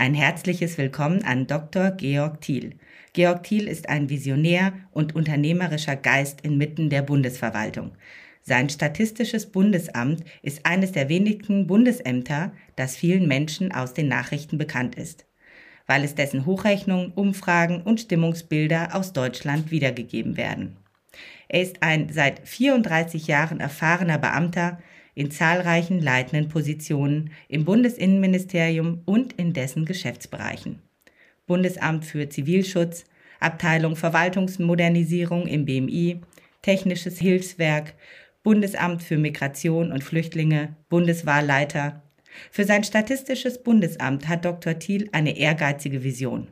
Ein herzliches Willkommen an Dr. Georg Thiel. Georg Thiel ist ein Visionär und unternehmerischer Geist inmitten der Bundesverwaltung. Sein Statistisches Bundesamt ist eines der wenigen Bundesämter, das vielen Menschen aus den Nachrichten bekannt ist, weil es dessen Hochrechnungen, Umfragen und Stimmungsbilder aus Deutschland wiedergegeben werden. Er ist ein seit 34 Jahren erfahrener Beamter, in zahlreichen leitenden Positionen im Bundesinnenministerium und in dessen Geschäftsbereichen. Bundesamt für Zivilschutz, Abteilung Verwaltungsmodernisierung im BMI, Technisches Hilfswerk, Bundesamt für Migration und Flüchtlinge, Bundeswahlleiter. Für sein statistisches Bundesamt hat Dr. Thiel eine ehrgeizige Vision.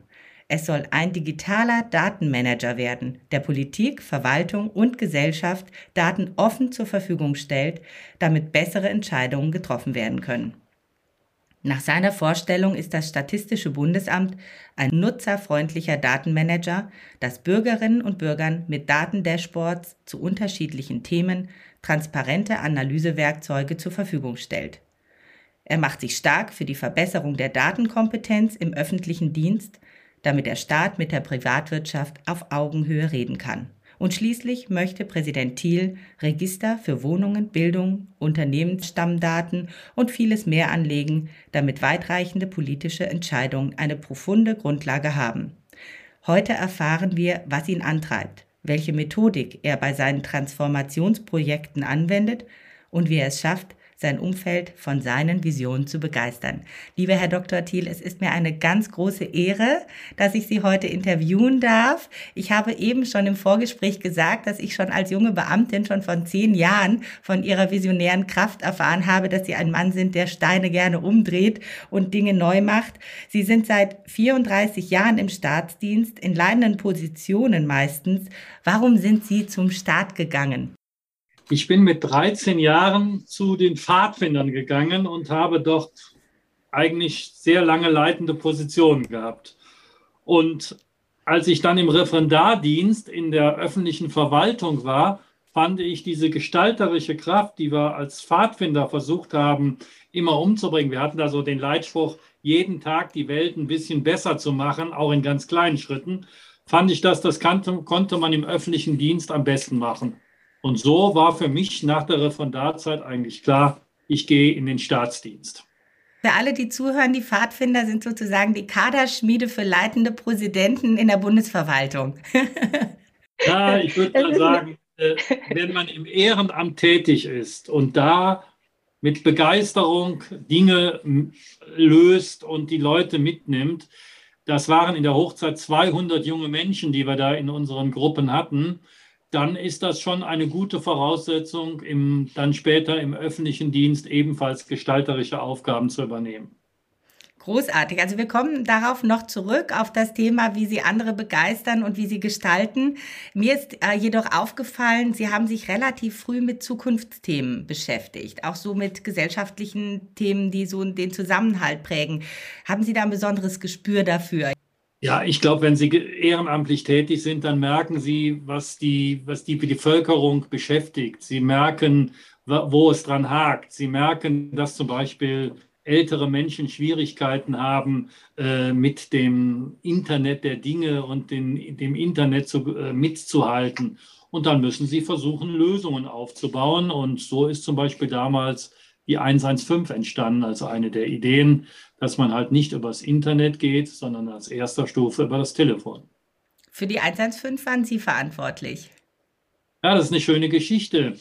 Es soll ein digitaler Datenmanager werden, der Politik, Verwaltung und Gesellschaft Daten offen zur Verfügung stellt, damit bessere Entscheidungen getroffen werden können. Nach seiner Vorstellung ist das Statistische Bundesamt ein nutzerfreundlicher Datenmanager, das Bürgerinnen und Bürgern mit Datendashboards zu unterschiedlichen Themen transparente Analysewerkzeuge zur Verfügung stellt. Er macht sich stark für die Verbesserung der Datenkompetenz im öffentlichen Dienst damit der Staat mit der Privatwirtschaft auf Augenhöhe reden kann. Und schließlich möchte Präsident Thiel Register für Wohnungen, Bildung, Unternehmensstammdaten und vieles mehr anlegen, damit weitreichende politische Entscheidungen eine profunde Grundlage haben. Heute erfahren wir, was ihn antreibt, welche Methodik er bei seinen Transformationsprojekten anwendet und wie er es schafft, sein Umfeld von seinen Visionen zu begeistern. Lieber Herr Dr. Thiel, es ist mir eine ganz große Ehre, dass ich Sie heute interviewen darf. Ich habe eben schon im Vorgespräch gesagt, dass ich schon als junge Beamtin schon von zehn Jahren von Ihrer visionären Kraft erfahren habe, dass Sie ein Mann sind, der Steine gerne umdreht und Dinge neu macht. Sie sind seit 34 Jahren im Staatsdienst, in leitenden Positionen meistens. Warum sind Sie zum Staat gegangen? Ich bin mit 13 Jahren zu den Pfadfindern gegangen und habe dort eigentlich sehr lange leitende Positionen gehabt. Und als ich dann im Referendardienst in der öffentlichen Verwaltung war, fand ich diese gestalterische Kraft, die wir als Pfadfinder versucht haben, immer umzubringen. Wir hatten da so den Leitspruch, jeden Tag die Welt ein bisschen besser zu machen, auch in ganz kleinen Schritten, fand ich das, das konnte man im öffentlichen Dienst am besten machen. Und so war für mich nach der Referendarzeit eigentlich klar, ich gehe in den Staatsdienst. Für alle, die zuhören, die Pfadfinder sind sozusagen die Kaderschmiede für leitende Präsidenten in der Bundesverwaltung. ja, ich würde mal sagen, äh, wenn man im Ehrenamt tätig ist und da mit Begeisterung Dinge löst und die Leute mitnimmt, das waren in der Hochzeit 200 junge Menschen, die wir da in unseren Gruppen hatten dann ist das schon eine gute Voraussetzung, im, dann später im öffentlichen Dienst ebenfalls gestalterische Aufgaben zu übernehmen. Großartig. Also wir kommen darauf noch zurück, auf das Thema, wie Sie andere begeistern und wie Sie gestalten. Mir ist äh, jedoch aufgefallen, Sie haben sich relativ früh mit Zukunftsthemen beschäftigt, auch so mit gesellschaftlichen Themen, die so den Zusammenhalt prägen. Haben Sie da ein besonderes Gespür dafür? Ja, ich glaube, wenn Sie ehrenamtlich tätig sind, dann merken Sie, was die, was die Bevölkerung beschäftigt. Sie merken, wo es dran hakt. Sie merken, dass zum Beispiel ältere Menschen Schwierigkeiten haben, äh, mit dem Internet der Dinge und den, dem Internet zu, äh, mitzuhalten. Und dann müssen sie versuchen, Lösungen aufzubauen. Und so ist zum Beispiel damals die 115 entstanden als eine der Ideen, dass man halt nicht übers Internet geht, sondern als erster Stufe über das Telefon. Für die 115 waren Sie verantwortlich. Ja, das ist eine schöne Geschichte.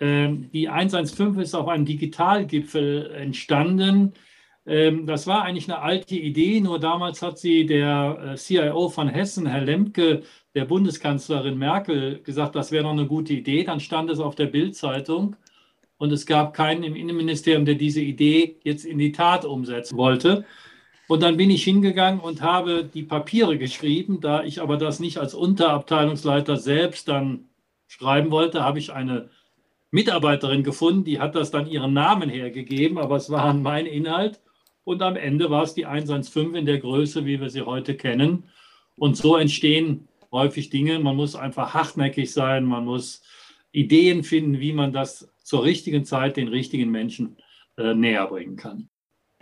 Ähm, die 115 ist auf einem Digitalgipfel entstanden. Ähm, das war eigentlich eine alte Idee, nur damals hat sie der äh, CIO von Hessen, Herr Lemke, der Bundeskanzlerin Merkel, gesagt, das wäre doch eine gute Idee. Dann stand es auf der Bildzeitung und es gab keinen im Innenministerium, der diese Idee jetzt in die Tat umsetzen wollte. Und dann bin ich hingegangen und habe die Papiere geschrieben. Da ich aber das nicht als Unterabteilungsleiter selbst dann schreiben wollte, habe ich eine Mitarbeiterin gefunden, die hat das dann ihren Namen hergegeben, aber es war mein Inhalt. Und am Ende war es die 115 in der Größe, wie wir sie heute kennen. Und so entstehen häufig Dinge. Man muss einfach hartnäckig sein, man muss Ideen finden, wie man das zur richtigen Zeit den richtigen Menschen äh, näher bringen kann.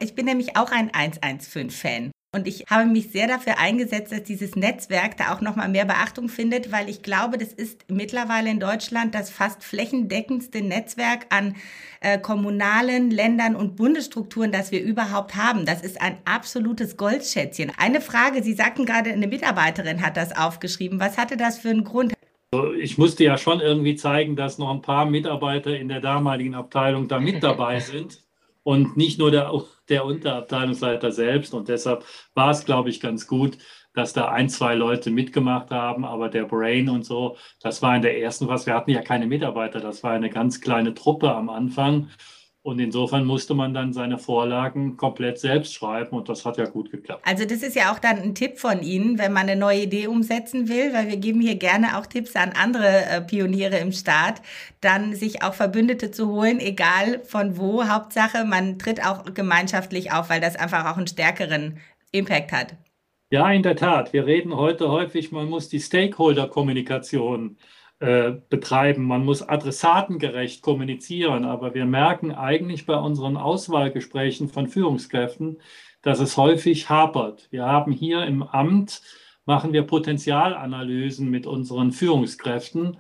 Ich bin nämlich auch ein 115-Fan. Und ich habe mich sehr dafür eingesetzt, dass dieses Netzwerk da auch nochmal mehr Beachtung findet, weil ich glaube, das ist mittlerweile in Deutschland das fast flächendeckendste Netzwerk an äh, kommunalen Ländern und Bundesstrukturen, das wir überhaupt haben. Das ist ein absolutes Goldschätzchen. Eine Frage, Sie sagten gerade, eine Mitarbeiterin hat das aufgeschrieben. Was hatte das für einen Grund? Ich musste ja schon irgendwie zeigen, dass noch ein paar Mitarbeiter in der damaligen Abteilung da mit dabei sind und nicht nur der, der Unterabteilungsleiter selbst. Und deshalb war es, glaube ich, ganz gut, dass da ein, zwei Leute mitgemacht haben, aber der Brain und so, das war in der ersten Phase. Wir hatten ja keine Mitarbeiter, das war eine ganz kleine Truppe am Anfang. Und insofern musste man dann seine Vorlagen komplett selbst schreiben und das hat ja gut geklappt. Also das ist ja auch dann ein Tipp von Ihnen, wenn man eine neue Idee umsetzen will, weil wir geben hier gerne auch Tipps an andere äh, Pioniere im Staat, dann sich auch Verbündete zu holen, egal von wo. Hauptsache, man tritt auch gemeinschaftlich auf, weil das einfach auch einen stärkeren Impact hat. Ja, in der Tat. Wir reden heute häufig, man muss die Stakeholder-Kommunikation äh, betreiben. Man muss adressatengerecht kommunizieren. Aber wir merken eigentlich bei unseren Auswahlgesprächen von Führungskräften, dass es häufig hapert. Wir haben hier im Amt, machen wir Potenzialanalysen mit unseren Führungskräften.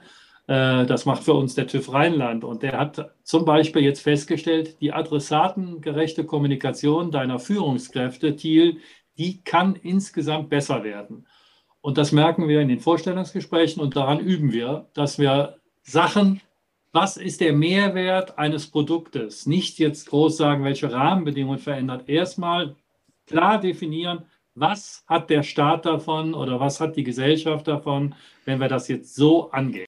Äh, das macht für uns der TÜV Rheinland. Und der hat zum Beispiel jetzt festgestellt, die adressatengerechte Kommunikation deiner Führungskräfte, Thiel, die kann insgesamt besser werden. Und das merken wir in den Vorstellungsgesprächen. Und daran üben wir, dass wir Sachen, was ist der Mehrwert eines Produktes, nicht jetzt groß sagen, welche Rahmenbedingungen verändert, erstmal klar definieren, was hat der Staat davon oder was hat die Gesellschaft davon, wenn wir das jetzt so angehen.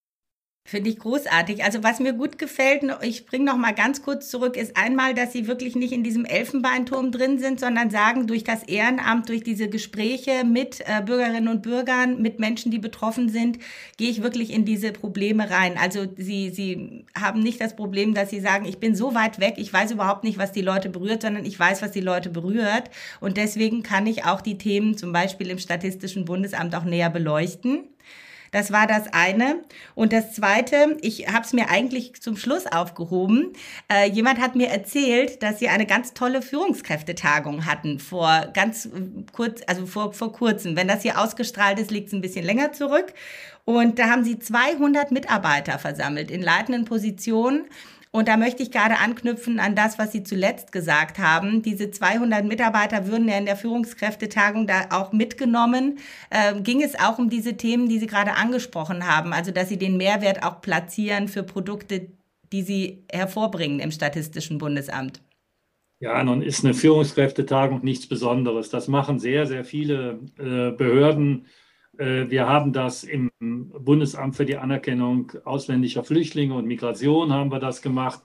Finde ich großartig. Also was mir gut gefällt, ich bringe noch mal ganz kurz zurück, ist einmal, dass Sie wirklich nicht in diesem Elfenbeinturm drin sind, sondern sagen, durch das Ehrenamt, durch diese Gespräche mit äh, Bürgerinnen und Bürgern, mit Menschen, die betroffen sind, gehe ich wirklich in diese Probleme rein. Also Sie, Sie haben nicht das Problem, dass Sie sagen, ich bin so weit weg, ich weiß überhaupt nicht, was die Leute berührt, sondern ich weiß, was die Leute berührt. Und deswegen kann ich auch die Themen zum Beispiel im Statistischen Bundesamt auch näher beleuchten. Das war das eine. Und das zweite, ich habe es mir eigentlich zum Schluss aufgehoben. Äh, jemand hat mir erzählt, dass sie eine ganz tolle Führungskräftetagung hatten vor ganz äh, kurz, also vor, vor kurzem. Wenn das hier ausgestrahlt ist, liegt es ein bisschen länger zurück. Und da haben sie 200 Mitarbeiter versammelt in leitenden Positionen und da möchte ich gerade anknüpfen an das, was Sie zuletzt gesagt haben. Diese 200 Mitarbeiter würden ja in der Führungskräftetagung da auch mitgenommen. Ähm, ging es auch um diese Themen, die Sie gerade angesprochen haben, also dass Sie den Mehrwert auch platzieren für Produkte, die Sie hervorbringen im Statistischen Bundesamt? Ja, nun ist eine Führungskräftetagung nichts Besonderes. Das machen sehr, sehr viele äh, Behörden wir haben das im Bundesamt für die Anerkennung ausländischer Flüchtlinge und Migration haben wir das gemacht.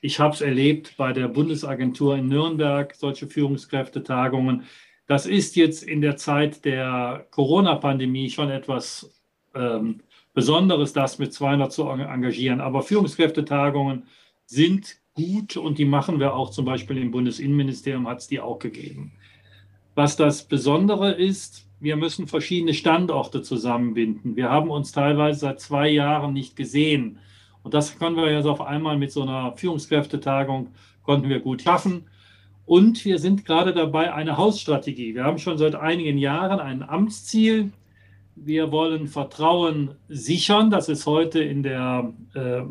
Ich habe es erlebt bei der Bundesagentur in Nürnberg, solche Führungskräftetagungen. Das ist jetzt in der Zeit der Corona-Pandemie schon etwas ähm, Besonderes, das mit 200 zu engagieren. Aber Führungskräftetagungen sind gut und die machen wir auch zum Beispiel im Bundesinnenministerium, hat es die auch gegeben. Was das Besondere ist, wir müssen verschiedene Standorte zusammenbinden. Wir haben uns teilweise seit zwei Jahren nicht gesehen. Und das können wir jetzt auf einmal mit so einer Führungskräftetagung, konnten wir gut schaffen. Und wir sind gerade dabei, eine Hausstrategie. Wir haben schon seit einigen Jahren ein Amtsziel. Wir wollen Vertrauen sichern. Das ist heute in der äh,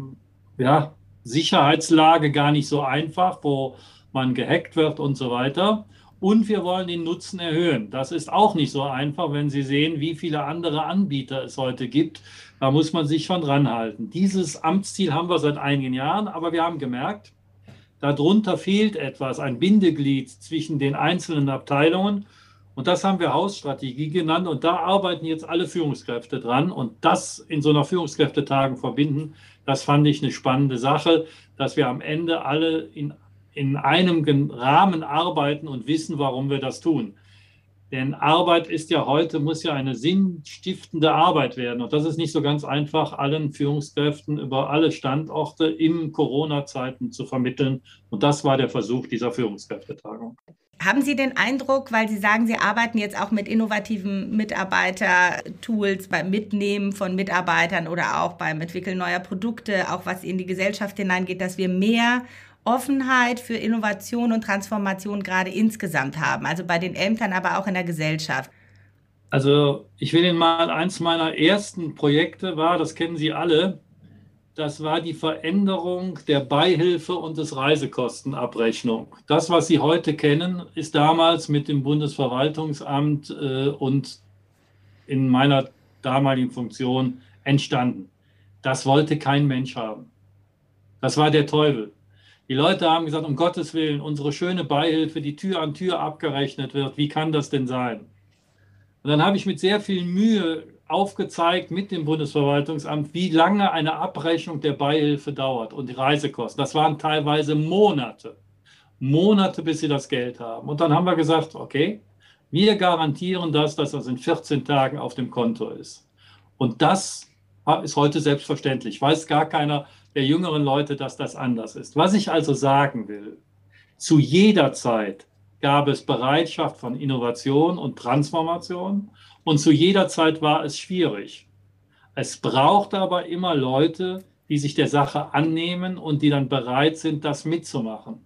ja, Sicherheitslage gar nicht so einfach, wo man gehackt wird und so weiter. Und wir wollen den Nutzen erhöhen. Das ist auch nicht so einfach, wenn Sie sehen, wie viele andere Anbieter es heute gibt. Da muss man sich schon ranhalten. Dieses Amtsziel haben wir seit einigen Jahren, aber wir haben gemerkt, darunter fehlt etwas, ein Bindeglied zwischen den einzelnen Abteilungen. Und das haben wir Hausstrategie genannt. Und da arbeiten jetzt alle Führungskräfte dran. Und das in so einer Führungskräftetagung verbinden, das fand ich eine spannende Sache, dass wir am Ende alle in in einem Rahmen arbeiten und wissen, warum wir das tun. Denn Arbeit ist ja heute, muss ja eine sinnstiftende Arbeit werden. Und das ist nicht so ganz einfach, allen Führungskräften über alle Standorte in Corona-Zeiten zu vermitteln. Und das war der Versuch dieser Führungskräftetagung. Haben Sie den Eindruck, weil Sie sagen, Sie arbeiten jetzt auch mit innovativen Mitarbeiter-Tools beim Mitnehmen von Mitarbeitern oder auch beim Entwickeln neuer Produkte, auch was in die Gesellschaft hineingeht, dass wir mehr Offenheit für Innovation und Transformation gerade insgesamt haben, also bei den Ämtern, aber auch in der Gesellschaft? Also ich will Ihnen mal eins meiner ersten Projekte war, das kennen Sie alle, das war die Veränderung der Beihilfe und des Reisekostenabrechnung. Das, was Sie heute kennen, ist damals mit dem Bundesverwaltungsamt äh, und in meiner damaligen Funktion entstanden. Das wollte kein Mensch haben. Das war der Teufel. Die Leute haben gesagt, um Gottes Willen, unsere schöne Beihilfe, die Tür an Tür abgerechnet wird, wie kann das denn sein? Und dann habe ich mit sehr viel Mühe aufgezeigt mit dem Bundesverwaltungsamt, wie lange eine Abrechnung der Beihilfe dauert und die Reisekosten. Das waren teilweise Monate. Monate, bis sie das Geld haben. Und dann haben wir gesagt, okay, wir garantieren das, dass das in 14 Tagen auf dem Konto ist. Und das ist heute selbstverständlich. Weiß gar keiner der jüngeren Leute, dass das anders ist. Was ich also sagen will, zu jeder Zeit gab es Bereitschaft von Innovation und Transformation und zu jeder Zeit war es schwierig. Es braucht aber immer Leute, die sich der Sache annehmen und die dann bereit sind, das mitzumachen.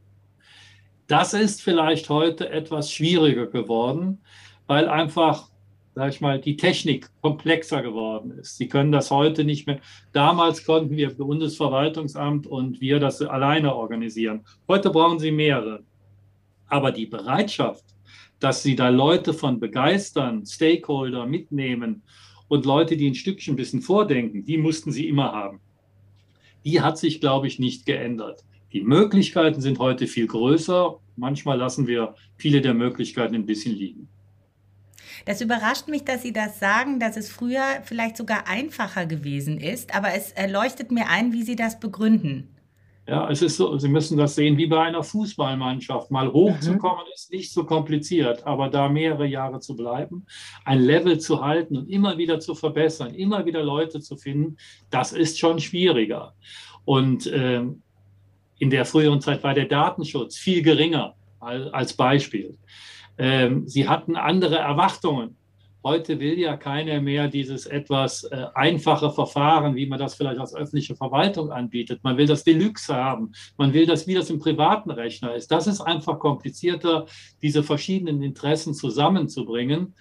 Das ist vielleicht heute etwas schwieriger geworden, weil einfach, sag ich mal, die Technik komplexer geworden ist. Sie können das heute nicht mehr. Damals konnten wir Bundesverwaltungsamt und wir das alleine organisieren. Heute brauchen Sie mehrere. Aber die Bereitschaft, dass sie da Leute von begeistern, Stakeholder mitnehmen und Leute, die ein Stückchen ein bisschen vordenken, die mussten sie immer haben. Die hat sich, glaube ich, nicht geändert. Die Möglichkeiten sind heute viel größer. Manchmal lassen wir viele der Möglichkeiten ein bisschen liegen. Das überrascht mich, dass Sie das sagen, dass es früher vielleicht sogar einfacher gewesen ist, aber es leuchtet mir ein, wie Sie das begründen. Ja, es ist so, Sie müssen das sehen wie bei einer Fußballmannschaft. Mal hochzukommen mhm. ist nicht so kompliziert, aber da mehrere Jahre zu bleiben, ein Level zu halten und immer wieder zu verbessern, immer wieder Leute zu finden, das ist schon schwieriger. Und äh, in der früheren Zeit war der Datenschutz viel geringer als Beispiel. Ähm, sie hatten andere Erwartungen. Heute will ja keiner mehr dieses etwas äh, einfache Verfahren, wie man das vielleicht als öffentliche Verwaltung anbietet. Man will das Deluxe haben. Man will das, wie das im privaten Rechner ist. Das ist einfach komplizierter, diese verschiedenen Interessen zusammenzubringen.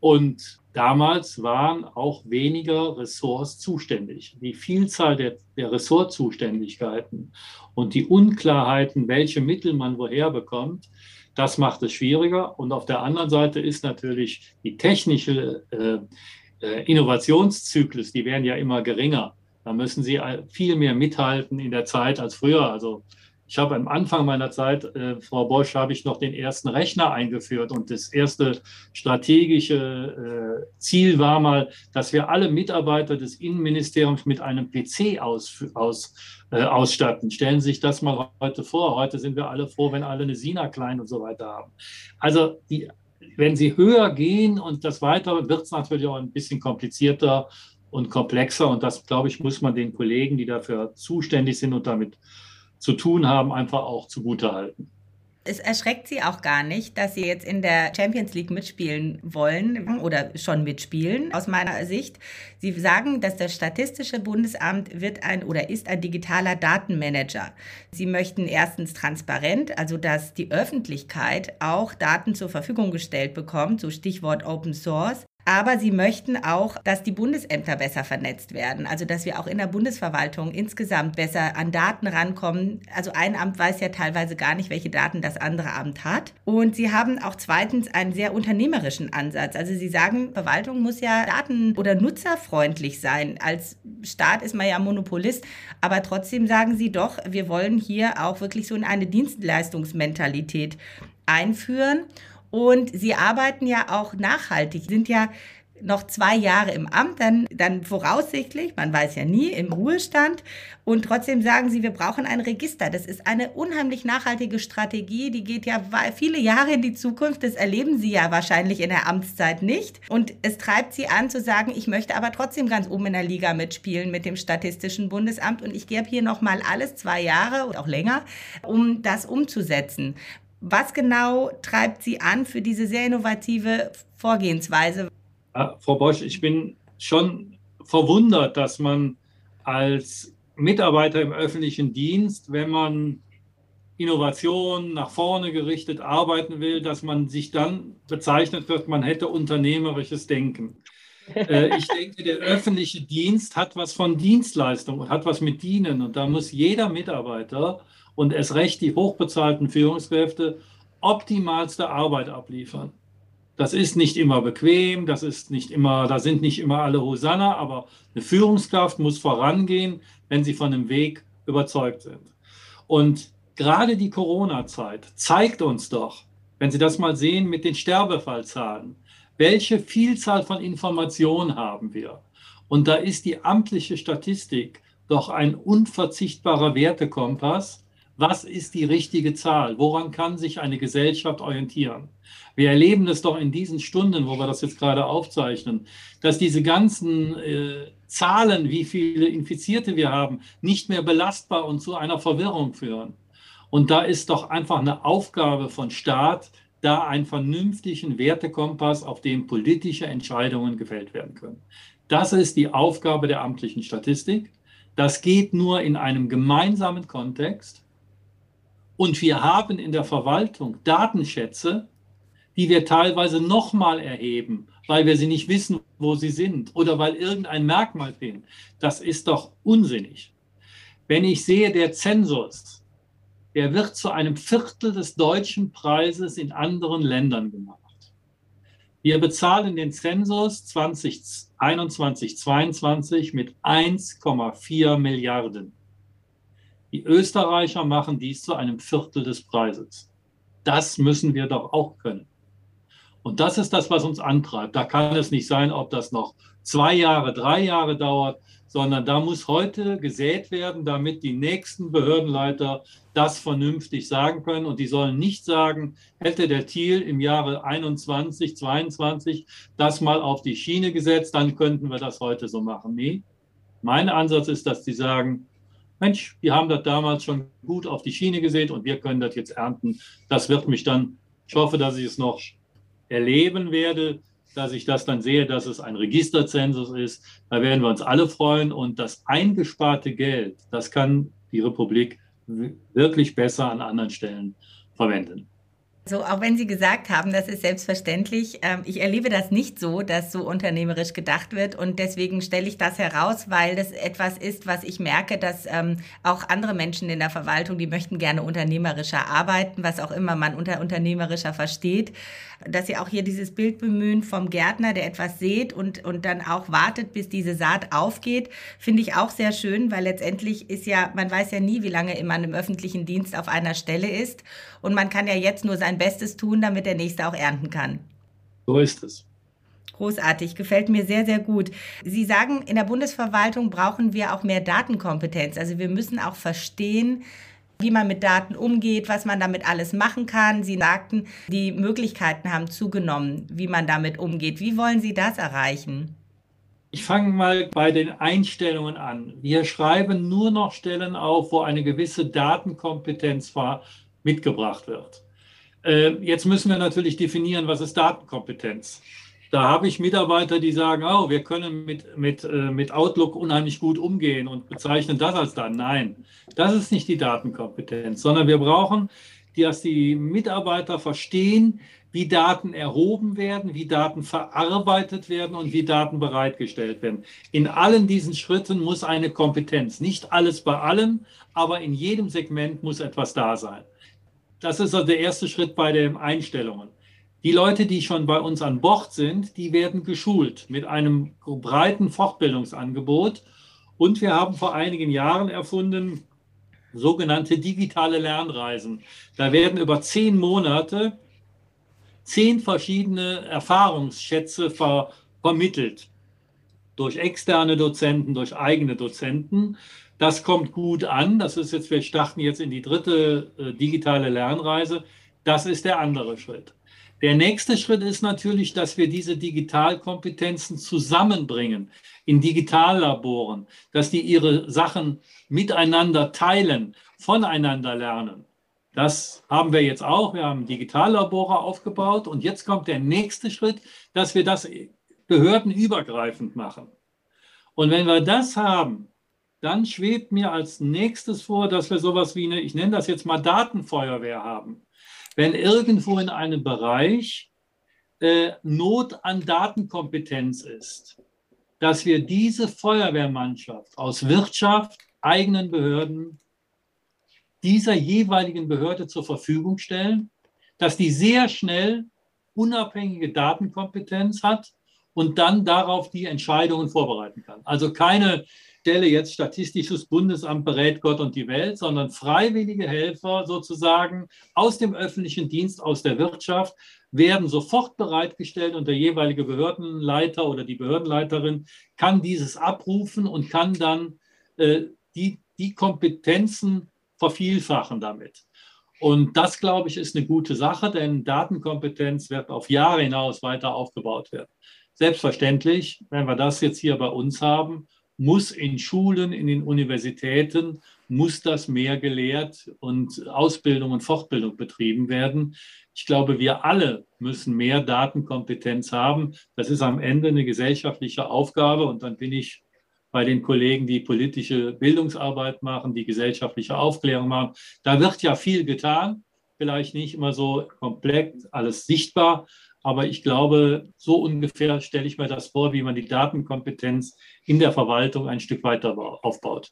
Und damals waren auch weniger Ressorts zuständig. Die Vielzahl der, der Ressortzuständigkeiten und die Unklarheiten, welche Mittel man woher bekommt, das macht es schwieriger. Und auf der anderen Seite ist natürlich die technische äh, äh, Innovationszyklus, die werden ja immer geringer. Da müssen sie viel mehr mithalten in der Zeit als früher. Also ich habe am Anfang meiner Zeit, äh, Frau Bosch, habe ich noch den ersten Rechner eingeführt und das erste strategische äh, Ziel war mal, dass wir alle Mitarbeiter des Innenministeriums mit einem PC aus, aus, äh, ausstatten. Stellen Sie sich das mal heute vor. Heute sind wir alle froh, wenn alle eine Sina klein und so weiter haben. Also die, wenn Sie höher gehen und das weiter, wird es natürlich auch ein bisschen komplizierter und komplexer. Und das, glaube ich, muss man den Kollegen, die dafür zuständig sind und damit zu tun haben, einfach auch zugutehalten. Es erschreckt Sie auch gar nicht, dass Sie jetzt in der Champions League mitspielen wollen oder schon mitspielen, aus meiner Sicht. Sie sagen, dass das Statistische Bundesamt wird ein oder ist ein digitaler Datenmanager. Sie möchten erstens transparent, also dass die Öffentlichkeit auch Daten zur Verfügung gestellt bekommt, so Stichwort Open Source. Aber sie möchten auch, dass die Bundesämter besser vernetzt werden. Also, dass wir auch in der Bundesverwaltung insgesamt besser an Daten rankommen. Also, ein Amt weiß ja teilweise gar nicht, welche Daten das andere Amt hat. Und sie haben auch zweitens einen sehr unternehmerischen Ansatz. Also, sie sagen, Verwaltung muss ja daten- oder nutzerfreundlich sein. Als Staat ist man ja Monopolist. Aber trotzdem sagen sie doch, wir wollen hier auch wirklich so in eine Dienstleistungsmentalität einführen. Und Sie arbeiten ja auch nachhaltig, sind ja noch zwei Jahre im Amt, dann, dann voraussichtlich, man weiß ja nie, im Ruhestand. Und trotzdem sagen Sie, wir brauchen ein Register. Das ist eine unheimlich nachhaltige Strategie, die geht ja viele Jahre in die Zukunft. Das erleben Sie ja wahrscheinlich in der Amtszeit nicht. Und es treibt Sie an zu sagen, ich möchte aber trotzdem ganz oben in der Liga mitspielen mit dem Statistischen Bundesamt und ich gebe hier nochmal alles zwei Jahre oder auch länger, um das umzusetzen. Was genau treibt Sie an für diese sehr innovative Vorgehensweise? Ja, Frau Bosch, ich bin schon verwundert, dass man als Mitarbeiter im öffentlichen Dienst, wenn man Innovation nach vorne gerichtet arbeiten will, dass man sich dann bezeichnet wird, man hätte unternehmerisches Denken. Äh, ich denke, der öffentliche Dienst hat was von Dienstleistung und hat was mit Dienen. Und da muss jeder Mitarbeiter und erst recht die hochbezahlten Führungskräfte optimalste Arbeit abliefern. Das ist nicht immer bequem, das ist nicht immer, da sind nicht immer alle Hosanna, aber eine Führungskraft muss vorangehen, wenn sie von dem Weg überzeugt sind. Und gerade die Corona-Zeit zeigt uns doch, wenn Sie das mal sehen mit den Sterbefallzahlen, welche Vielzahl von Informationen haben wir. Und da ist die amtliche Statistik doch ein unverzichtbarer Wertekompass. Was ist die richtige Zahl? Woran kann sich eine Gesellschaft orientieren? Wir erleben es doch in diesen Stunden, wo wir das jetzt gerade aufzeichnen, dass diese ganzen äh, Zahlen, wie viele Infizierte wir haben, nicht mehr belastbar und zu einer Verwirrung führen. Und da ist doch einfach eine Aufgabe von Staat, da einen vernünftigen Wertekompass, auf dem politische Entscheidungen gefällt werden können. Das ist die Aufgabe der amtlichen Statistik. Das geht nur in einem gemeinsamen Kontext. Und wir haben in der Verwaltung Datenschätze, die wir teilweise nochmal erheben, weil wir sie nicht wissen, wo sie sind oder weil irgendein Merkmal fehlt. Das ist doch unsinnig. Wenn ich sehe, der Zensus, der wird zu einem Viertel des deutschen Preises in anderen Ländern gemacht. Wir bezahlen den Zensus 2021, 2022 mit 1,4 Milliarden. Die Österreicher machen dies zu einem Viertel des Preises. Das müssen wir doch auch können. Und das ist das, was uns antreibt. Da kann es nicht sein, ob das noch zwei Jahre, drei Jahre dauert, sondern da muss heute gesät werden, damit die nächsten Behördenleiter das vernünftig sagen können. Und die sollen nicht sagen, hätte der Thiel im Jahre 21, 22 das mal auf die Schiene gesetzt, dann könnten wir das heute so machen. Nee, mein Ansatz ist, dass die sagen, Mensch, wir haben das damals schon gut auf die Schiene gesät und wir können das jetzt ernten. Das wird mich dann, ich hoffe, dass ich es noch erleben werde, dass ich das dann sehe, dass es ein Registerzensus ist. Da werden wir uns alle freuen. Und das eingesparte Geld, das kann die Republik wirklich besser an anderen Stellen verwenden. So, auch wenn Sie gesagt haben, das ist selbstverständlich, ähm, ich erlebe das nicht so, dass so unternehmerisch gedacht wird. Und deswegen stelle ich das heraus, weil das etwas ist, was ich merke, dass ähm, auch andere Menschen in der Verwaltung, die möchten gerne unternehmerischer arbeiten, was auch immer man unter unternehmerischer versteht, dass sie auch hier dieses Bild bemühen vom Gärtner, der etwas sät und, und dann auch wartet, bis diese Saat aufgeht, finde ich auch sehr schön, weil letztendlich ist ja, man weiß ja nie, wie lange man im öffentlichen Dienst auf einer Stelle ist und man kann ja jetzt nur sein Bestes tun, damit der Nächste auch ernten kann. So ist es. Großartig, gefällt mir sehr, sehr gut. Sie sagen, in der Bundesverwaltung brauchen wir auch mehr Datenkompetenz. Also wir müssen auch verstehen, wie man mit Daten umgeht, was man damit alles machen kann. Sie sagten, die Möglichkeiten haben zugenommen, wie man damit umgeht. Wie wollen Sie das erreichen? Ich fange mal bei den Einstellungen an. Wir schreiben nur noch Stellen auf, wo eine gewisse Datenkompetenz mitgebracht wird. Äh, jetzt müssen wir natürlich definieren, was ist Datenkompetenz. Da habe ich Mitarbeiter, die sagen, oh, wir können mit, mit, äh, mit Outlook unheimlich gut umgehen und bezeichnen das als dann. Nein, das ist nicht die Datenkompetenz, sondern wir brauchen, dass die Mitarbeiter verstehen, wie Daten erhoben werden, wie Daten verarbeitet werden und wie Daten bereitgestellt werden. In allen diesen Schritten muss eine Kompetenz, nicht alles bei allem, aber in jedem Segment muss etwas da sein. Das ist also der erste Schritt bei den Einstellungen. Die Leute, die schon bei uns an Bord sind, die werden geschult mit einem breiten Fortbildungsangebot. Und wir haben vor einigen Jahren erfunden sogenannte digitale Lernreisen. Da werden über zehn Monate zehn verschiedene Erfahrungsschätze ver vermittelt. Durch externe Dozenten, durch eigene Dozenten. Das kommt gut an. Das ist jetzt, wir starten jetzt in die dritte äh, digitale Lernreise. Das ist der andere Schritt. Der nächste Schritt ist natürlich, dass wir diese Digitalkompetenzen zusammenbringen in Digitallaboren, dass die ihre Sachen miteinander teilen, voneinander lernen. Das haben wir jetzt auch. Wir haben Digitallabore aufgebaut und jetzt kommt der nächste Schritt, dass wir das behördenübergreifend machen. Und wenn wir das haben, dann schwebt mir als nächstes vor, dass wir sowas wie eine, ich nenne das jetzt mal Datenfeuerwehr haben. Wenn irgendwo in einem Bereich äh, Not an Datenkompetenz ist, dass wir diese Feuerwehrmannschaft aus Wirtschaft, eigenen Behörden, dieser jeweiligen Behörde zur Verfügung stellen, dass die sehr schnell unabhängige Datenkompetenz hat und dann darauf die Entscheidungen vorbereiten kann. Also keine Stelle jetzt Statistisches Bundesamt berät Gott und die Welt, sondern freiwillige Helfer sozusagen aus dem öffentlichen Dienst, aus der Wirtschaft, werden sofort bereitgestellt und der jeweilige Behördenleiter oder die Behördenleiterin kann dieses abrufen und kann dann äh, die, die Kompetenzen vervielfachen damit. Und das, glaube ich, ist eine gute Sache, denn Datenkompetenz wird auf Jahre hinaus weiter aufgebaut werden. Selbstverständlich, wenn wir das jetzt hier bei uns haben, muss in Schulen, in den Universitäten, muss das mehr gelehrt und Ausbildung und Fortbildung betrieben werden. Ich glaube, wir alle müssen mehr Datenkompetenz haben. Das ist am Ende eine gesellschaftliche Aufgabe und dann bin ich bei den Kollegen, die politische Bildungsarbeit machen, die gesellschaftliche Aufklärung machen. Da wird ja viel getan, vielleicht nicht immer so komplett alles sichtbar, aber ich glaube, so ungefähr stelle ich mir das vor, wie man die Datenkompetenz in der Verwaltung ein Stück weiter aufbaut.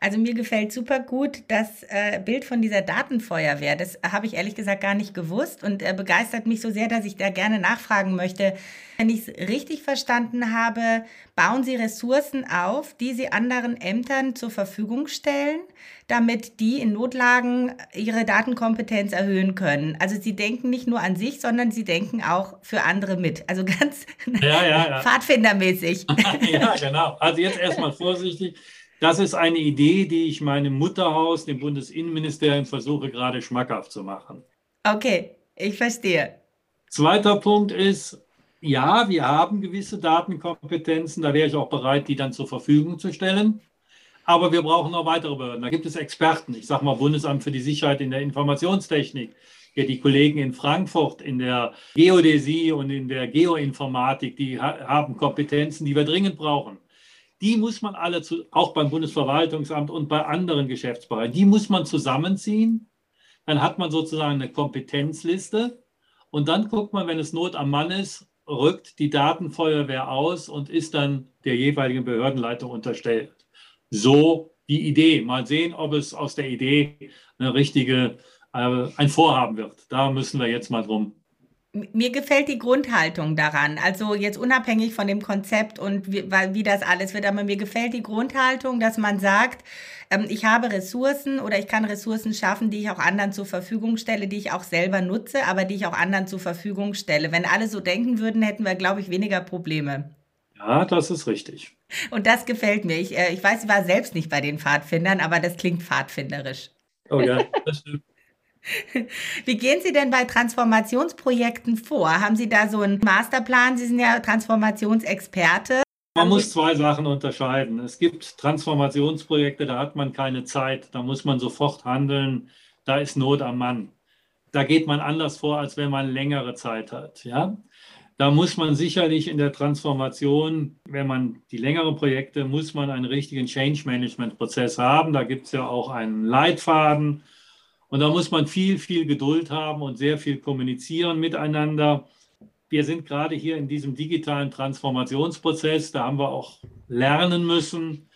Also mir gefällt super gut das äh, Bild von dieser Datenfeuerwehr. Das habe ich ehrlich gesagt gar nicht gewusst und äh, begeistert mich so sehr, dass ich da gerne nachfragen möchte. Wenn ich es richtig verstanden habe, bauen Sie Ressourcen auf, die Sie anderen Ämtern zur Verfügung stellen, damit die in Notlagen ihre Datenkompetenz erhöhen können. Also Sie denken nicht nur an sich, sondern Sie denken auch für andere mit. Also ganz ja, ja, ja. pfadfindermäßig. ja, genau. Also jetzt erstmal vorsichtig. Das ist eine Idee, die ich meinem Mutterhaus, dem Bundesinnenministerium, versuche gerade schmackhaft zu machen. Okay, ich verstehe. Zweiter Punkt ist, ja, wir haben gewisse Datenkompetenzen, da wäre ich auch bereit, die dann zur Verfügung zu stellen. Aber wir brauchen noch weitere Behörden. Da gibt es Experten. Ich sage mal Bundesamt für die Sicherheit in der Informationstechnik. Ja, die Kollegen in Frankfurt in der Geodäsie und in der Geoinformatik, die haben Kompetenzen, die wir dringend brauchen die muss man alle, zu, auch beim Bundesverwaltungsamt und bei anderen Geschäftsbereichen, die muss man zusammenziehen. Dann hat man sozusagen eine Kompetenzliste und dann guckt man, wenn es Not am Mann ist, rückt die Datenfeuerwehr aus und ist dann der jeweiligen Behördenleitung unterstellt. So die Idee. Mal sehen, ob es aus der Idee eine richtige, äh, ein Vorhaben wird. Da müssen wir jetzt mal drum mir gefällt die Grundhaltung daran. Also jetzt unabhängig von dem Konzept und wie, wie, das alles wird, aber mir gefällt die Grundhaltung, dass man sagt, ähm, ich habe Ressourcen oder ich kann Ressourcen schaffen, die ich auch anderen zur Verfügung stelle, die ich auch selber nutze, aber die ich auch anderen zur Verfügung stelle. Wenn alle so denken würden, hätten wir, glaube ich, weniger Probleme. Ja, das ist richtig. Und das gefällt mir. Ich, äh, ich weiß, ich war selbst nicht bei den Pfadfindern, aber das klingt pfadfinderisch. Oh ja, das stimmt. Wie gehen Sie denn bei Transformationsprojekten vor? Haben Sie da so einen Masterplan? Sie sind ja Transformationsexperte. Man muss zwei Sachen unterscheiden. Es gibt Transformationsprojekte, da hat man keine Zeit, da muss man sofort handeln, da ist Not am Mann. Da geht man anders vor, als wenn man längere Zeit hat. Ja? Da muss man sicherlich in der Transformation, wenn man die längeren Projekte, muss man einen richtigen Change-Management-Prozess haben. Da gibt es ja auch einen Leitfaden und da muss man viel, viel Geduld haben und sehr viel kommunizieren miteinander. Wir sind gerade hier in diesem digitalen Transformationsprozess. Da haben wir auch lernen müssen.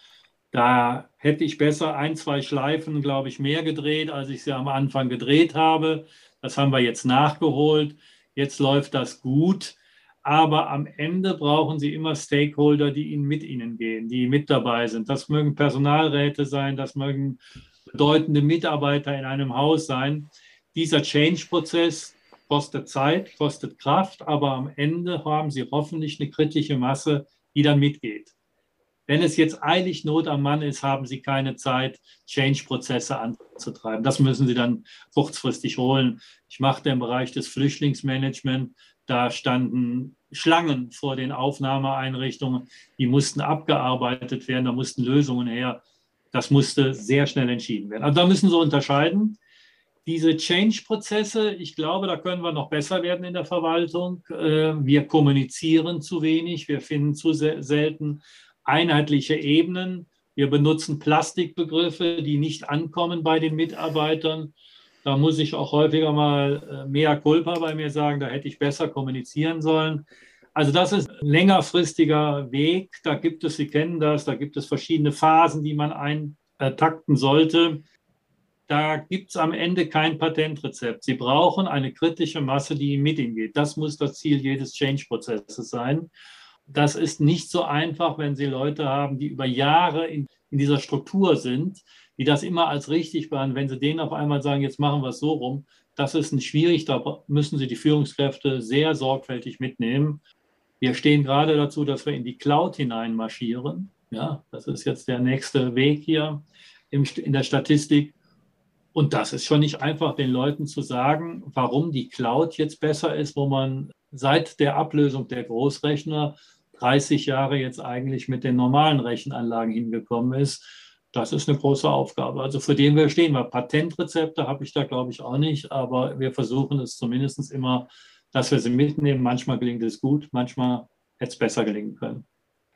Da hätte ich besser ein, zwei Schleifen, glaube ich, mehr gedreht, als ich sie am Anfang gedreht habe. Das haben wir jetzt nachgeholt. Jetzt läuft das gut. Aber am Ende brauchen Sie immer Stakeholder, die Ihnen mit Ihnen gehen, die mit dabei sind. Das mögen Personalräte sein, das mögen bedeutende Mitarbeiter in einem Haus sein. Dieser Change-Prozess kostet Zeit, kostet Kraft, aber am Ende haben Sie hoffentlich eine kritische Masse, die dann mitgeht. Wenn es jetzt eilig Not am Mann ist, haben Sie keine Zeit, Change-Prozesse anzutreiben. Das müssen Sie dann kurzfristig holen. Ich machte im Bereich des Flüchtlingsmanagement, da standen Schlangen vor den Aufnahmeeinrichtungen, die mussten abgearbeitet werden, da mussten Lösungen her. Das musste sehr schnell entschieden werden. Also da müssen Sie unterscheiden. Diese Change-Prozesse, ich glaube, da können wir noch besser werden in der Verwaltung. Äh, wir kommunizieren zu wenig, wir finden zu selten einheitliche Ebenen, Wir benutzen Plastikbegriffe, die nicht ankommen bei den Mitarbeitern. Da muss ich auch häufiger mal äh, mehr Culpa bei mir sagen, da hätte ich besser kommunizieren sollen. Also das ist längerfristiger Weg. Da gibt es, Sie kennen das, da gibt es verschiedene Phasen, die man eintakten sollte. Da gibt es am Ende kein Patentrezept. Sie brauchen eine kritische Masse, die mit Ihnen geht. Das muss das Ziel jedes Change-Prozesses sein. Das ist nicht so einfach, wenn Sie Leute haben, die über Jahre in, in dieser Struktur sind, die das immer als richtig waren. Wenn Sie denen auf einmal sagen, jetzt machen wir es so rum, das ist schwierig. Da müssen Sie die Führungskräfte sehr sorgfältig mitnehmen. Wir stehen gerade dazu, dass wir in die Cloud hineinmarschieren. Ja, das ist jetzt der nächste Weg hier in der Statistik. Und das ist schon nicht einfach, den Leuten zu sagen, warum die Cloud jetzt besser ist, wo man seit der Ablösung der Großrechner 30 Jahre jetzt eigentlich mit den normalen Rechenanlagen hingekommen ist. Das ist eine große Aufgabe. Also für den wir stehen. Weil Patentrezepte habe ich da, glaube ich, auch nicht. Aber wir versuchen es zumindest immer, dass wir sie mitnehmen. Manchmal gelingt es gut, manchmal hätte es besser gelingen können.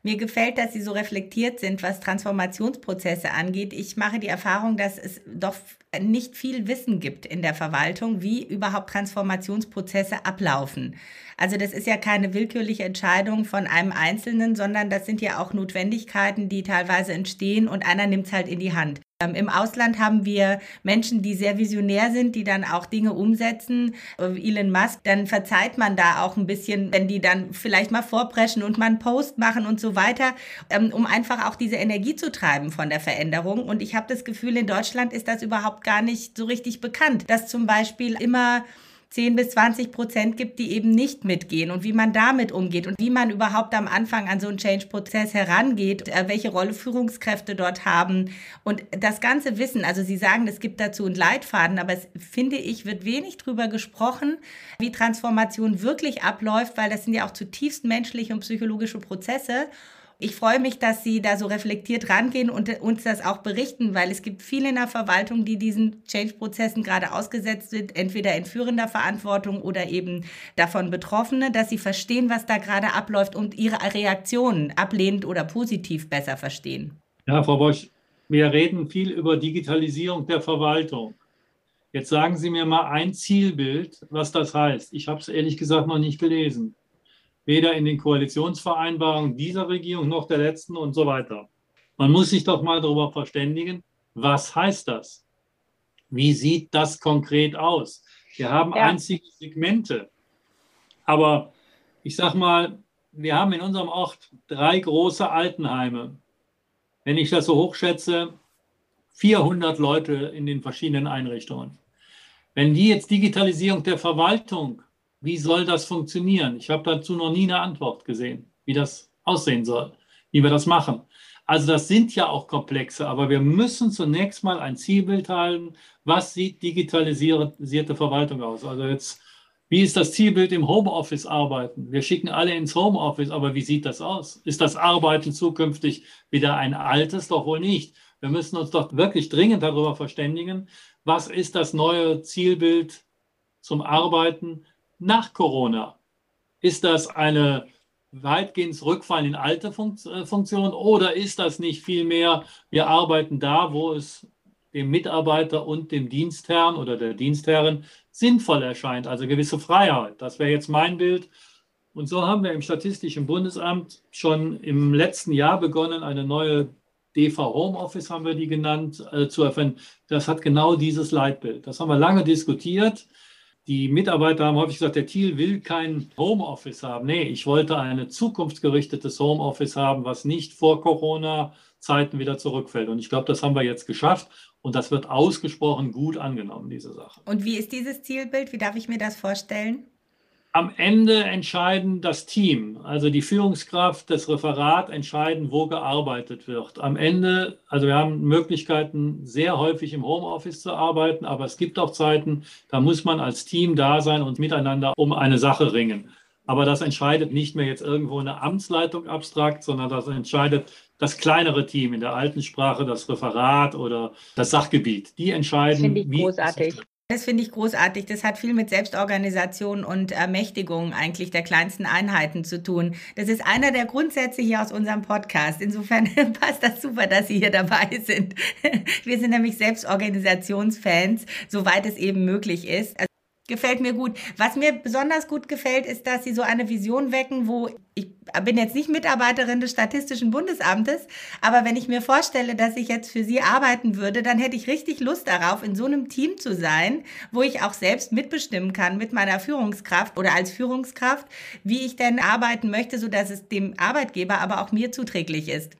Mir gefällt, dass Sie so reflektiert sind, was Transformationsprozesse angeht. Ich mache die Erfahrung, dass es doch nicht viel Wissen gibt in der Verwaltung, wie überhaupt Transformationsprozesse ablaufen. Also das ist ja keine willkürliche Entscheidung von einem Einzelnen, sondern das sind ja auch Notwendigkeiten, die teilweise entstehen und einer nimmt es halt in die Hand. Ähm, Im Ausland haben wir Menschen, die sehr visionär sind, die dann auch Dinge umsetzen. Äh, Elon Musk, dann verzeiht man da auch ein bisschen, wenn die dann vielleicht mal vorpreschen und mal einen Post machen und so weiter, ähm, um einfach auch diese Energie zu treiben von der Veränderung. Und ich habe das Gefühl, in Deutschland ist das überhaupt gar nicht so richtig bekannt, dass zum Beispiel immer 10 bis 20 Prozent gibt, die eben nicht mitgehen und wie man damit umgeht und wie man überhaupt am Anfang an so einen Change-Prozess herangeht, äh, welche Rolle Führungskräfte dort haben und das ganze Wissen. Also Sie sagen, es gibt dazu einen Leitfaden, aber es finde ich, wird wenig drüber gesprochen, wie Transformation wirklich abläuft, weil das sind ja auch zutiefst menschliche und psychologische Prozesse. Ich freue mich, dass Sie da so reflektiert rangehen und uns das auch berichten, weil es gibt viele in der Verwaltung, die diesen Change-Prozessen gerade ausgesetzt sind, entweder in führender Verantwortung oder eben davon Betroffene, dass sie verstehen, was da gerade abläuft und ihre Reaktionen ablehnend oder positiv besser verstehen. Ja, Frau Bosch, wir reden viel über Digitalisierung der Verwaltung. Jetzt sagen Sie mir mal ein Zielbild, was das heißt. Ich habe es ehrlich gesagt noch nicht gelesen weder in den Koalitionsvereinbarungen dieser Regierung noch der letzten und so weiter. Man muss sich doch mal darüber verständigen, was heißt das? Wie sieht das konkret aus? Wir haben ja. einzige Segmente. Aber ich sage mal, wir haben in unserem Ort drei große Altenheime. Wenn ich das so hochschätze, 400 Leute in den verschiedenen Einrichtungen. Wenn die jetzt Digitalisierung der Verwaltung wie soll das funktionieren? Ich habe dazu noch nie eine Antwort gesehen, wie das aussehen soll, wie wir das machen. Also das sind ja auch komplexe, aber wir müssen zunächst mal ein Zielbild halten. Was sieht digitalisierte Verwaltung aus? Also jetzt, wie ist das Zielbild im Homeoffice arbeiten? Wir schicken alle ins Homeoffice, aber wie sieht das aus? Ist das Arbeiten zukünftig wieder ein altes? Doch wohl nicht. Wir müssen uns doch wirklich dringend darüber verständigen, was ist das neue Zielbild zum Arbeiten nach Corona? Ist das eine weitgehend Rückfall in alte äh, Funktion oder ist das nicht vielmehr, wir arbeiten da, wo es dem Mitarbeiter und dem Dienstherrn oder der Dienstherrin sinnvoll erscheint, also gewisse Freiheit. Das wäre jetzt mein Bild. Und so haben wir im Statistischen Bundesamt schon im letzten Jahr begonnen, eine neue DV Homeoffice haben wir die genannt, äh, zu erfinden. Das hat genau dieses Leitbild. Das haben wir lange diskutiert. Die Mitarbeiter haben häufig gesagt, der Thiel will kein Homeoffice haben. Nee, ich wollte ein zukunftsgerichtetes Homeoffice haben, was nicht vor Corona-Zeiten wieder zurückfällt. Und ich glaube, das haben wir jetzt geschafft. Und das wird ausgesprochen gut angenommen, diese Sache. Und wie ist dieses Zielbild? Wie darf ich mir das vorstellen? Am Ende entscheiden das Team, also die Führungskraft, das Referat entscheiden, wo gearbeitet wird. Am Ende, also wir haben Möglichkeiten, sehr häufig im Homeoffice zu arbeiten, aber es gibt auch Zeiten, da muss man als Team da sein und miteinander um eine Sache ringen. Aber das entscheidet nicht mehr jetzt irgendwo eine Amtsleitung abstrakt, sondern das entscheidet das kleinere Team in der alten Sprache, das Referat oder das Sachgebiet. Die entscheiden. Finde ich großartig. Das finde ich großartig. Das hat viel mit Selbstorganisation und Ermächtigung eigentlich der kleinsten Einheiten zu tun. Das ist einer der Grundsätze hier aus unserem Podcast. Insofern passt das super, dass Sie hier dabei sind. Wir sind nämlich Selbstorganisationsfans, soweit es eben möglich ist. Gefällt mir gut. Was mir besonders gut gefällt, ist, dass Sie so eine Vision wecken, wo ich bin jetzt nicht Mitarbeiterin des Statistischen Bundesamtes, aber wenn ich mir vorstelle, dass ich jetzt für Sie arbeiten würde, dann hätte ich richtig Lust darauf, in so einem Team zu sein, wo ich auch selbst mitbestimmen kann mit meiner Führungskraft oder als Führungskraft, wie ich denn arbeiten möchte, sodass es dem Arbeitgeber, aber auch mir zuträglich ist.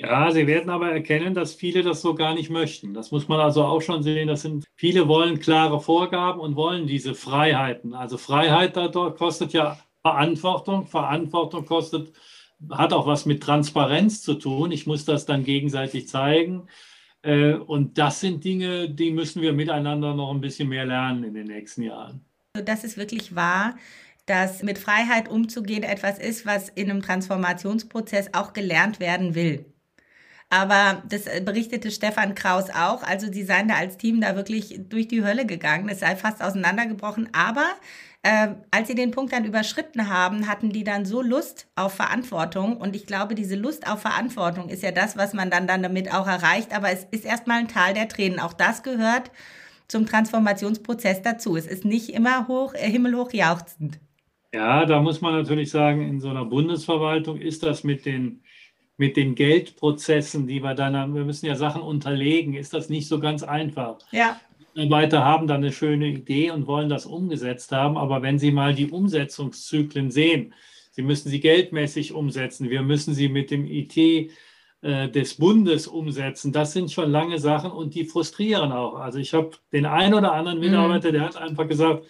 Ja, Sie werden aber erkennen, dass viele das so gar nicht möchten. Das muss man also auch schon sehen. Das sind, viele wollen klare Vorgaben und wollen diese Freiheiten. Also Freiheit kostet ja Verantwortung. Verantwortung kostet, hat auch was mit Transparenz zu tun. Ich muss das dann gegenseitig zeigen. Äh, und das sind Dinge, die müssen wir miteinander noch ein bisschen mehr lernen in den nächsten Jahren. Also das ist wirklich wahr dass mit Freiheit umzugehen etwas ist, was in einem Transformationsprozess auch gelernt werden will. Aber das äh, berichtete Stefan Kraus auch. Also sie seien da als Team da wirklich durch die Hölle gegangen. Es sei fast auseinandergebrochen. Aber äh, als sie den Punkt dann überschritten haben, hatten die dann so Lust auf Verantwortung. Und ich glaube, diese Lust auf Verantwortung ist ja das, was man dann, dann damit auch erreicht. Aber es ist erstmal ein Tal der Tränen. Auch das gehört zum Transformationsprozess dazu. Es ist nicht immer hoch, äh, himmelhoch jauchzend. Ja, da muss man natürlich sagen, in so einer Bundesverwaltung ist das mit den mit den Geldprozessen, die wir dann haben, wir müssen ja Sachen unterlegen, ist das nicht so ganz einfach. Ja. Mitarbeiter haben dann eine schöne Idee und wollen das umgesetzt haben, aber wenn Sie mal die Umsetzungszyklen sehen, Sie müssen sie geldmäßig umsetzen, wir müssen sie mit dem IT äh, des Bundes umsetzen. Das sind schon lange Sachen und die frustrieren auch. Also ich habe den einen oder anderen mhm. Mitarbeiter, mhm. der hat einfach gesagt,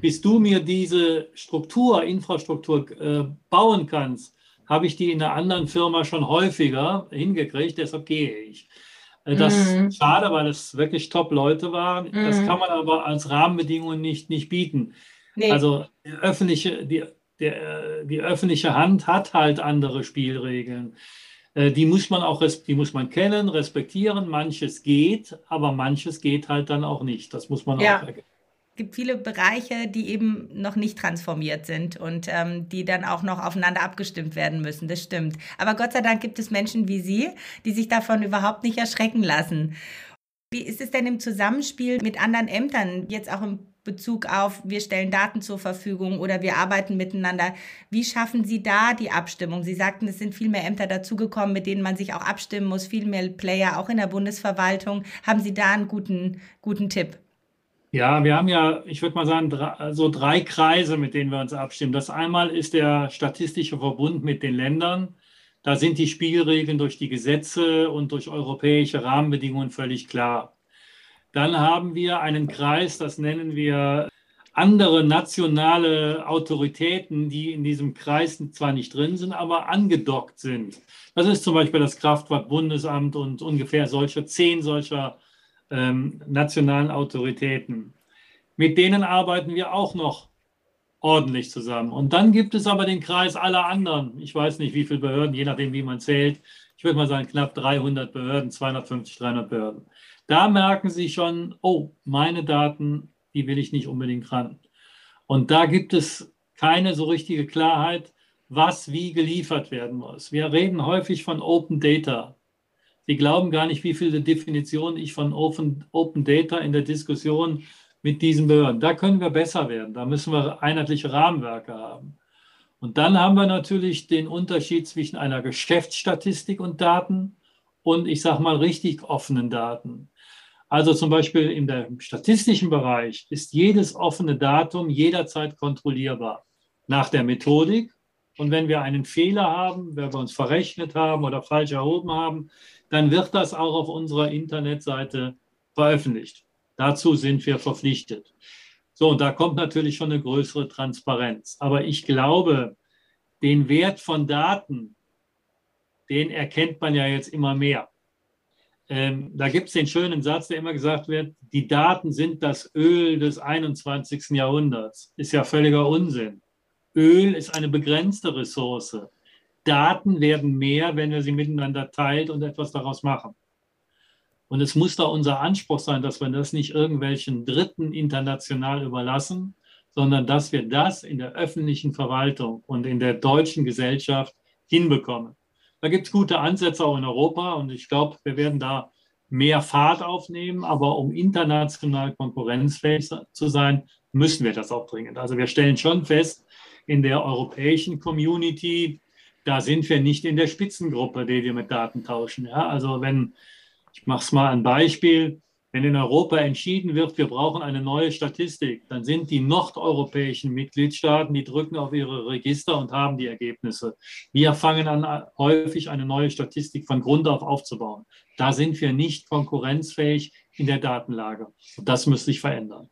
bis du mir diese Struktur, Infrastruktur äh, bauen kannst, habe ich die in einer anderen Firma schon häufiger hingekriegt, deshalb gehe ich. Äh, das mhm. ist schade, weil es wirklich Top-Leute waren. Mhm. Das kann man aber als Rahmenbedingungen nicht, nicht bieten. Nee. Also die öffentliche, die, der, die öffentliche Hand hat halt andere Spielregeln. Äh, die muss man auch die muss man kennen, respektieren. Manches geht, aber manches geht halt dann auch nicht. Das muss man ja. auch erkennen gibt viele Bereiche, die eben noch nicht transformiert sind und ähm, die dann auch noch aufeinander abgestimmt werden müssen. Das stimmt. Aber Gott sei Dank gibt es Menschen wie Sie, die sich davon überhaupt nicht erschrecken lassen. Wie ist es denn im Zusammenspiel mit anderen Ämtern, jetzt auch im Bezug auf, wir stellen Daten zur Verfügung oder wir arbeiten miteinander. Wie schaffen Sie da die Abstimmung? Sie sagten, es sind viel mehr Ämter dazugekommen, mit denen man sich auch abstimmen muss, viel mehr Player auch in der Bundesverwaltung. Haben Sie da einen guten, guten Tipp? Ja, wir haben ja, ich würde mal sagen, so drei Kreise, mit denen wir uns abstimmen. Das einmal ist der Statistische Verbund mit den Ländern. Da sind die Spielregeln durch die Gesetze und durch europäische Rahmenbedingungen völlig klar. Dann haben wir einen Kreis, das nennen wir andere nationale Autoritäten, die in diesem Kreis zwar nicht drin sind, aber angedockt sind. Das ist zum Beispiel das Kraftfahrtbundesamt und ungefähr solche zehn solcher ähm, nationalen Autoritäten. Mit denen arbeiten wir auch noch ordentlich zusammen. Und dann gibt es aber den Kreis aller anderen. Ich weiß nicht, wie viele Behörden, je nachdem, wie man zählt. Ich würde mal sagen, knapp 300 Behörden, 250, 300 Behörden. Da merken Sie schon, oh, meine Daten, die will ich nicht unbedingt ran. Und da gibt es keine so richtige Klarheit, was wie geliefert werden muss. Wir reden häufig von Open Data. Sie glauben gar nicht, wie viele Definitionen ich von Open, Open Data in der Diskussion mit diesen Behörden. Da können wir besser werden. Da müssen wir einheitliche Rahmenwerke haben. Und dann haben wir natürlich den Unterschied zwischen einer Geschäftsstatistik und Daten und ich sage mal richtig offenen Daten. Also zum Beispiel im statistischen Bereich ist jedes offene Datum jederzeit kontrollierbar nach der Methodik. Und wenn wir einen Fehler haben, wenn wir uns verrechnet haben oder falsch erhoben haben, dann wird das auch auf unserer Internetseite veröffentlicht. Dazu sind wir verpflichtet. So, und da kommt natürlich schon eine größere Transparenz. Aber ich glaube, den Wert von Daten, den erkennt man ja jetzt immer mehr. Ähm, da gibt es den schönen Satz, der immer gesagt wird, die Daten sind das Öl des 21. Jahrhunderts. Ist ja völliger Unsinn. Öl ist eine begrenzte Ressource. Daten werden mehr, wenn wir sie miteinander teilt und etwas daraus machen. Und es muss da unser Anspruch sein, dass wir das nicht irgendwelchen Dritten international überlassen, sondern dass wir das in der öffentlichen Verwaltung und in der deutschen Gesellschaft hinbekommen. Da gibt es gute Ansätze auch in Europa und ich glaube, wir werden da mehr Fahrt aufnehmen, aber um international konkurrenzfähig zu sein, müssen wir das auch dringend. Also wir stellen schon fest, in der europäischen Community, da sind wir nicht in der Spitzengruppe, die wir mit Daten tauschen. Ja? Also wenn, ich mache es mal ein Beispiel, wenn in Europa entschieden wird, wir brauchen eine neue Statistik, dann sind die nordeuropäischen Mitgliedstaaten, die drücken auf ihre Register und haben die Ergebnisse. Wir fangen an, häufig eine neue Statistik von Grund auf aufzubauen. Da sind wir nicht konkurrenzfähig in der Datenlage. Das müsste sich verändern.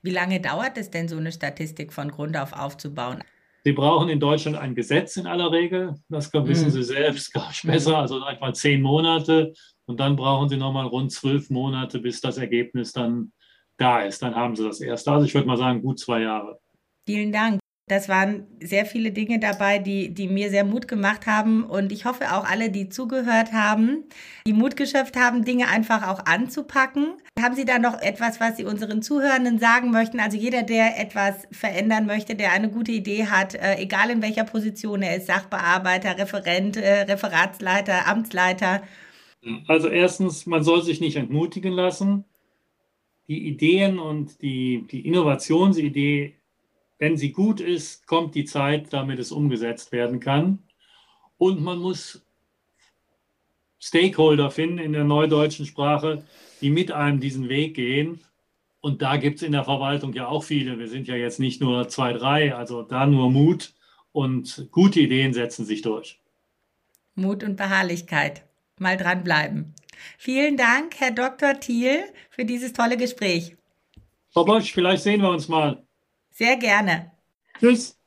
Wie lange dauert es denn, so eine Statistik von Grund auf aufzubauen? Sie brauchen in Deutschland ein Gesetz in aller Regel. Das wissen mhm. Sie selbst, glaube ich, besser. Also einfach zehn Monate. Und dann brauchen Sie nochmal rund zwölf Monate, bis das Ergebnis dann da ist. Dann haben Sie das erste. Also ich würde mal sagen, gut zwei Jahre. Vielen Dank. Das waren sehr viele Dinge dabei, die, die mir sehr Mut gemacht haben. Und ich hoffe auch alle, die zugehört haben, die Mut geschöpft haben, Dinge einfach auch anzupacken. Haben Sie da noch etwas, was Sie unseren Zuhörenden sagen möchten? Also jeder, der etwas verändern möchte, der eine gute Idee hat, äh, egal in welcher Position er ist, Sachbearbeiter, Referent, äh, Referatsleiter, Amtsleiter. Also erstens, man soll sich nicht entmutigen lassen. Die Ideen und die, die Innovationsidee wenn sie gut ist, kommt die Zeit, damit es umgesetzt werden kann. Und man muss Stakeholder finden in der neudeutschen Sprache, die mit einem diesen Weg gehen. Und da gibt es in der Verwaltung ja auch viele. Wir sind ja jetzt nicht nur zwei, drei, also da nur Mut und gute Ideen setzen sich durch. Mut und Beharrlichkeit. Mal dranbleiben. Vielen Dank, Herr Dr. Thiel, für dieses tolle Gespräch. Frau Bosch, vielleicht sehen wir uns mal. Sehr gerne. Tschüss.